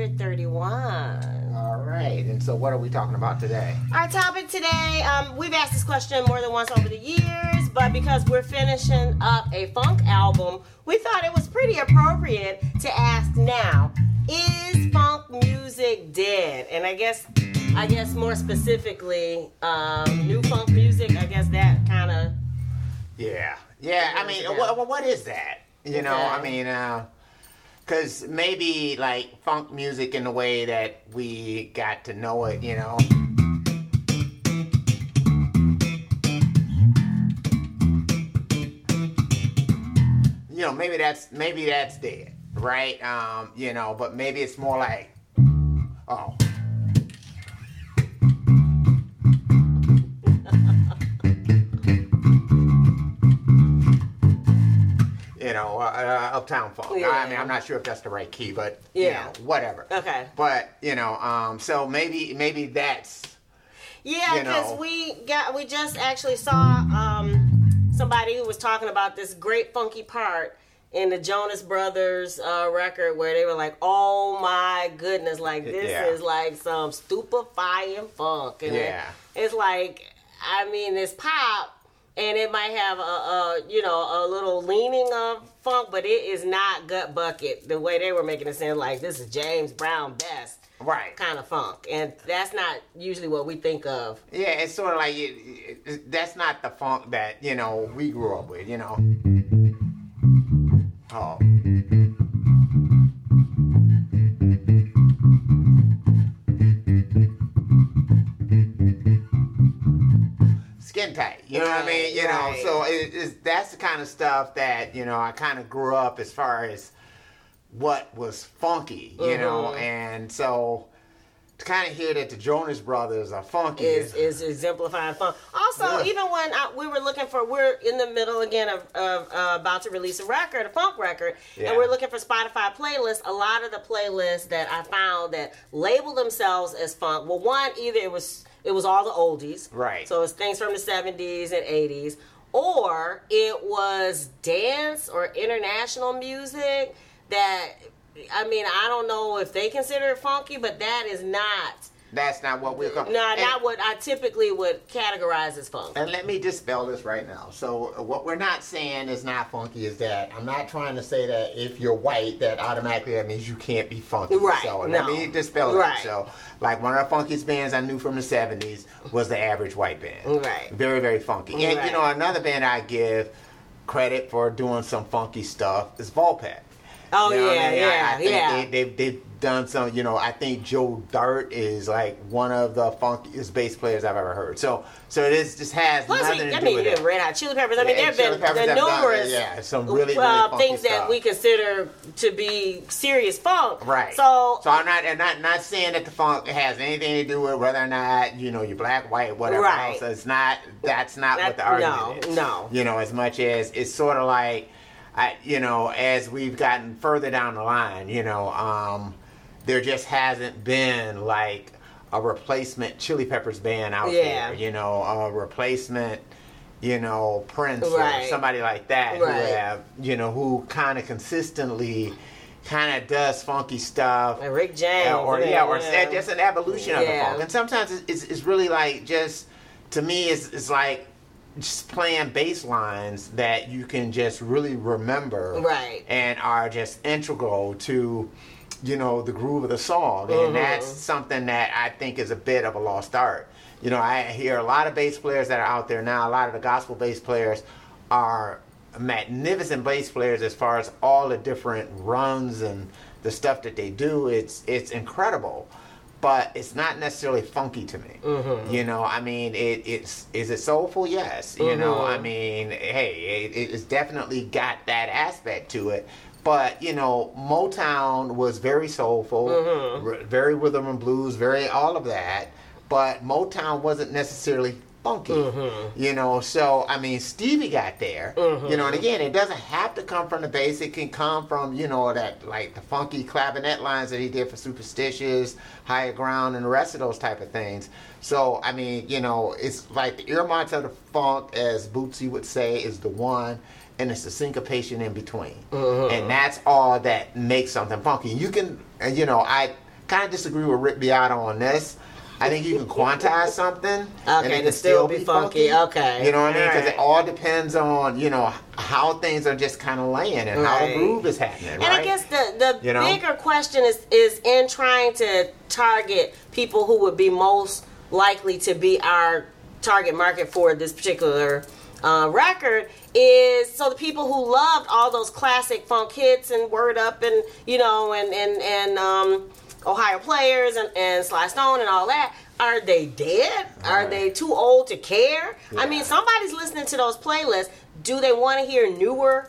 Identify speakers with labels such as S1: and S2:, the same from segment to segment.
S1: episode 131.
S2: All right. And so, what are we talking about today?
S1: Our topic today, um, we've asked this question more than once over the years, but because we're finishing up a funk album, we thought it was pretty appropriate to ask now is funk music dead? And I guess. I guess more specifically, um, new funk music. I guess that kind of
S2: Yeah. Yeah. I mean, what, what is that? You know, I mean, because maybe like funk music in the way that we got to know it, you know. You know, maybe that's maybe that's dead, right? Um, you know, but maybe it's more like, oh, know, uh, uh, Uptown Funk. I mean, I'm not sure if that's the right key, but
S1: Yeah.
S2: you know, whatever.
S1: Okay.
S2: But you know, um, so maybe maybe that's
S1: Yeah, because we got we just actually saw um, somebody who was talking about this great funky part in the Jonas Brothers uh, record where they were like, "Oh my goodness, like this
S2: Yeah.
S1: is like some stupefying funk." And it-
S2: Yeah.
S1: it's like, I mean, it's pop. And it might have a, a, you know, a little leaning of funk, but it is not gut bucket the way they were making it sound like this is James Brown best
S2: right.
S1: kind of funk, and that's not usually what we think of.
S2: Yeah, it's sort of like it, it, that's not the funk that you know we grew up with, you know. Oh. Tight, you know what I mean?
S1: Right,
S2: You know, so it, it's, that's the kind of stuff that you know I kind of grew up as far as what was funky, you know,
S1: Mhm.
S2: and so to kind of hear that the Jonas Brothers are funky
S1: is is exemplifying fun. Also,
S2: Yeah.
S1: even when I, we were looking for, we're in the middle again of, of uh, about to release a record, a funk record,
S2: Yeah.
S1: and we're looking for Spotify playlists. A lot of the playlists that I found that label themselves as funk. Well, one either it was it was all the oldies,
S2: Right.
S1: So it's things from the seventies and eighties, or it was dance or international music that. I mean, I don't know if they consider it funky, but that is not
S2: That's not what we're coming.
S1: no,
S2: and,
S1: not what I typically would categorize as funk.
S2: And let me dispel this right now. So uh, what we're not saying is not funky is that I'm not trying to say that if you're white that automatically that means you can't be funky.
S1: Right,
S2: So
S1: no.
S2: let me dispel
S1: Right.
S2: So like one of the funkiest bands I knew from the '70s was the Average White Band.
S1: Right.
S2: Very very funky. And you know another band I give credit for doing some funky stuff is Vulfpeck.
S1: Oh
S2: You know
S1: yeah,
S2: I mean?
S1: Yeah,
S2: I think
S1: yeah.
S2: They, they've, they've done some, you know, I think Joe Dart is like one of the funkiest bass players I've ever heard. So, so this just has
S1: Plus,
S2: nothing
S1: we,
S2: to
S1: I
S2: do
S1: mean,
S2: with it.
S1: Red Hot Chili Peppers. I mean,
S2: Yeah,
S1: there have been the
S2: have done-
S1: numerous
S2: yeah, some really, really
S1: uh,
S2: funky
S1: things that we consider to be serious funk.
S2: Right.
S1: So,
S2: so I'm not, I'm not, not saying that the funk has anything to do with whether or not you know you're black, white, whatever
S1: Right.
S2: else. It's not. That's not
S1: That-
S2: what the argument
S1: no,
S2: is.
S1: no.
S2: You know, as much as it's sort of like, I, you know, as we've gotten further down the line, you know, um, there just hasn't been like a replacement Chili Peppers band out
S1: Yeah.
S2: there. You know, a replacement. You know, Prince
S1: Right.
S2: or somebody like that
S1: Right.
S2: who have, you know, who kind of consistently kind of does funky stuff.
S1: Like Rick James.
S2: Yeah, or yeah, or
S1: yeah.
S2: just an evolution of the funk. And sometimes it's, it's, it's really like just to me, it's, it's like just playing bass lines that you can just really remember,
S1: Right.
S2: And are just integral to you know the groove of the song,
S1: Mhm.
S2: and that's something that I think is a bit of a lost art. You know, I hear a lot of bass players that are out there now. A lot of the gospel bass players are magnificent bass players as far as all the different runs and the stuff that they do. It's it's incredible, but it's not necessarily funky to me.
S1: Mm-hmm.
S2: You know, I mean, it, it's is it soulful? Yes. You know,
S1: Mhm.
S2: I mean, hey, it, it's definitely got that aspect to it. But you know, Motown was very soulful,
S1: Mhm.
S2: r- very rhythm and blues, very all of that. But Motown wasn't necessarily funky.
S1: Mhm.
S2: You know, so I mean, Stevie got there.
S1: Mhm.
S2: You know, and again, it doesn't have to come from the bass. It can come from you know that like the funky clavinet lines that he did for Superstitious, Higher Ground, and the rest of those type of things. So I mean, you know, it's like the earmarks of the funk, as Bootsy would say, is the one, and it's the syncopation in between,
S1: Mm-hmm.
S2: and that's all that makes something funky. You can, and you know, I kind of disagree with Rick Beato on this. I think you can quantize something and it
S1: to
S2: can
S1: still be funky. Okay.
S2: You know what I mean? Because it all depends on you know how things are just kind of laying and how the
S1: Right.
S2: groove is happening.
S1: And
S2: right?
S1: I guess the the
S2: You know?
S1: bigger question is is in trying to target people who would be most likely to be our target market for this particular uh, record is so the people who loved all those classic funk hits and Word Up and you know and and and um, Ohio Players and, and Sly Stone and all that. Are they dead? Are they too old to care? I mean, somebody's listening to those playlists. Do they want to hear newer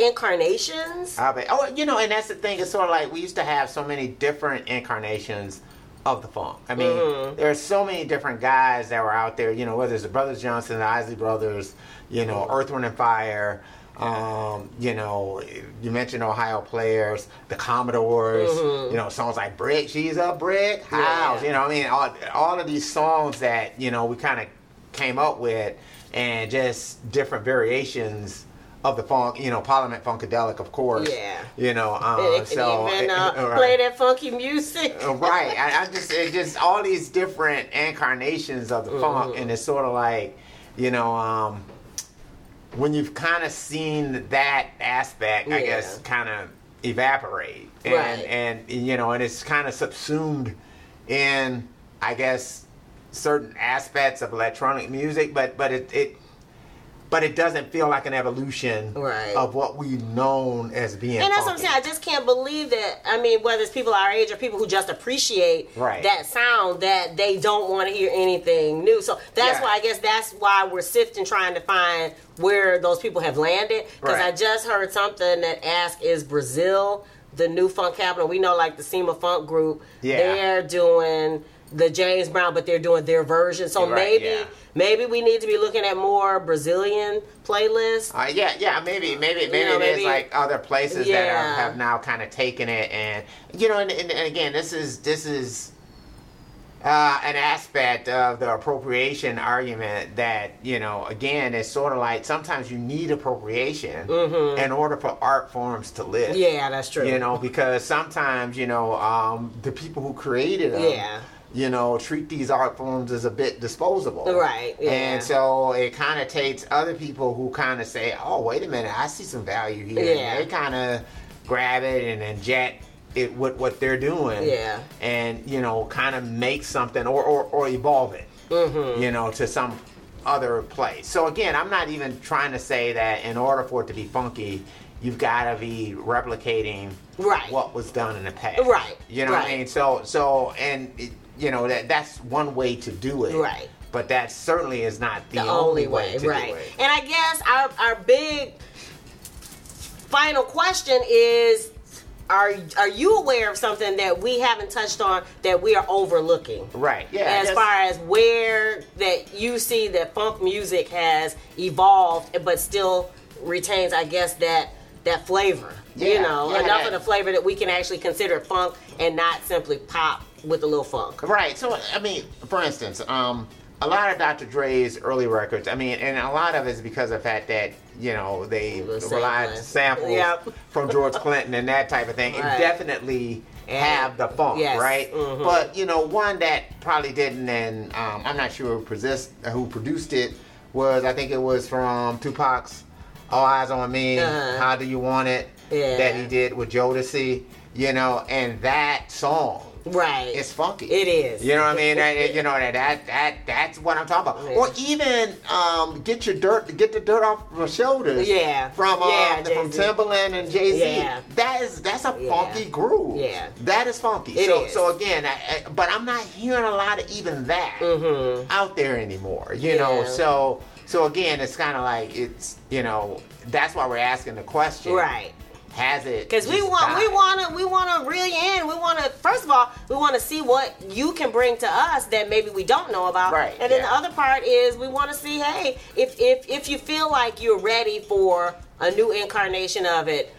S1: incarnations?
S2: I bet. Oh, you know, and that's the thing. It's sort of like we used to have so many different incarnations of the funk. I mean,
S1: Mm-hmm.
S2: there are so many different guys that were out there. You know, whether it's the Brothers Johnson, the Isley Brothers, you know. Earth, Wind and Fire. Um, you know, you mentioned Ohio players, the Commodores. You know, songs like "Brick," "She's a Brick House."
S1: Mm-hmm. Yeah.
S2: You know, I mean, all, all of these songs that you know we kind of came up with, and just different variations of the funk. You know, Parliament Funkadelic, of course.
S1: Yeah.
S2: You know, um, so
S1: even uh,
S2: uh,
S1: play that funky music.
S2: uh, right. I, I just it just all these different incarnations of the funk,
S1: Mm-hmm.
S2: and it's sort of like, you know, um, when you've kind of seen that aspect, I guess, kind of evaporate, and
S1: Right.
S2: and you know, and it's kind of subsumed in, I guess, certain aspects of electronic music, but but it. it but it doesn't feel like an evolution
S1: Right.
S2: of what we've known as being.
S1: And that's what I'm saying. I just can't believe that. I mean, whether it's people our age or people who just appreciate
S2: Right.
S1: that sound, that they don't want to hear anything new. So that's
S2: Yeah.
S1: why I guess that's why we're sifting, trying to find where those people have landed. Because I just heard something that asked, "Is Brazil the new funk capital?" We know, like the SEMA Funk Group,
S2: Yeah.
S1: they're doing the James Brown, but they're doing their version. So
S2: Right,
S1: maybe.
S2: yeah.
S1: Maybe we need to be looking at more Brazilian playlists.
S2: Uh, yeah, yeah, maybe, maybe, maybe
S1: know,
S2: it is like other places that are, have now kind of taken it, and you know, and, and, and again, this is this is uh, an aspect of the appropriation argument that you know, again, it's sort of like sometimes you need appropriation in order for art forms to live.
S1: Mm-hmm. Yeah, that's true.
S2: You know, because sometimes you know um, the people who created them.
S1: Yeah.
S2: You know, treat these art forms as a bit disposable.
S1: Right, yeah.
S2: And so it kind of takes other people who kind of say, "Oh, wait a minute, I see some value here."
S1: Yeah.
S2: And they kind of grab it and inject it with what they're doing.
S1: Yeah.
S2: And you know, kind of make something or or, or evolve it.
S1: Mm-hmm.
S2: You know, to some other place. So again, I'm not even trying to say that in order for it to be funky, you've got to be replicating
S1: Right.
S2: what was done in the past.
S1: Right,
S2: You know what. I mean? So so and it, you know that that's one way to do it.
S1: Right.
S2: But that certainly is not the,
S1: the only way,
S2: to
S1: right? And I guess our our big final question is. Are, are you aware of something that we haven't touched on that we are overlooking?
S2: Right. Yeah.
S1: as far as where that you see that funk music has evolved but still retains i guess that that flavor
S2: Yeah, you
S1: know
S2: yeah,
S1: enough
S2: that-
S1: of the flavor that we can actually consider funk and not simply pop with a little funk
S2: Right. So I mean, for instance, um, a lot of Dr. Dre's early records. I mean, and a lot of it is because of the fact that you know they
S1: The
S2: relied samples
S1: Yep.
S2: from George Clinton and that type of thing, and definitely
S1: And-
S2: have the funk,
S1: yes,
S2: right?
S1: mhm.
S2: But you know, one that probably didn't, and um, I'm not sure who, produced, who produced it was. I think it was from Tupac's "All Eyez on Me."
S1: Uh-huh.
S2: How do you want it?
S1: Yeah.
S2: That he did with Jodeci. You know, and that song
S1: right
S2: it's funky.
S1: It is.
S2: You know what I mean? That, you know that that that that's what I'm talking about.
S1: Yeah.
S2: Or even um, get your dirt, get the dirt off your shoulders.
S1: Yeah.
S2: From uh,
S1: Yeah,
S2: from Timbaland and Jay Z.
S1: Yeah.
S2: That is that's a
S1: Yeah.
S2: funky groove.
S1: Yeah.
S2: That is funky.
S1: It
S2: so
S1: is.
S2: so again, I, I, but I'm not hearing a lot of even that
S1: Mm-hmm.
S2: out there anymore. You know. So so again, it's kind of like it's you know that's why we're asking the question.
S1: right
S2: Has it?
S1: Because we want, we want to, we want to you in. We want to, first of all, we want to see what you can bring to us that maybe we don't know about.
S2: Right,
S1: And then
S2: yeah.
S1: the other part is we want to see, hey, if if if you feel like you're ready for a new incarnation of it,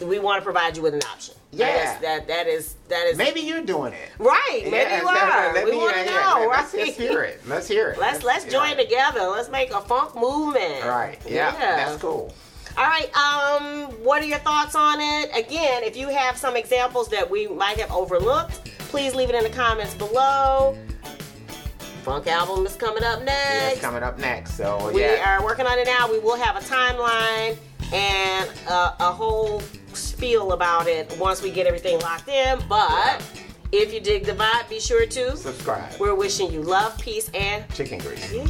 S1: we want to provide you with an option.
S2: Yeah.
S1: I that that is that is
S2: Maybe you're doing it.
S1: right. Maybe
S2: Yeah,
S1: you
S2: let-
S1: are.
S2: let
S1: we want to
S2: uh,
S1: know.
S2: yeah,
S1: right?
S2: Let's, let's hear it. Let's hear it.
S1: Let's let's
S2: Yeah.
S1: join together. Let's make a funk movement.
S2: Right. Yeah, That's cool.
S1: All right. Um, what are your thoughts on it? Again, if you have some examples that we might have overlooked, please leave it in the comments below. Funk album is coming up
S2: Yeah,
S1: next.
S2: it's coming up next. So
S1: We
S2: yeah.
S1: are working on it now. We will have a timeline and a, a whole spiel about it once we get everything locked in. But if you dig the vibe, be sure to.
S2: Subscribe.
S1: We're wishing you love, peace, and
S2: Chicken grease.
S1: yeah.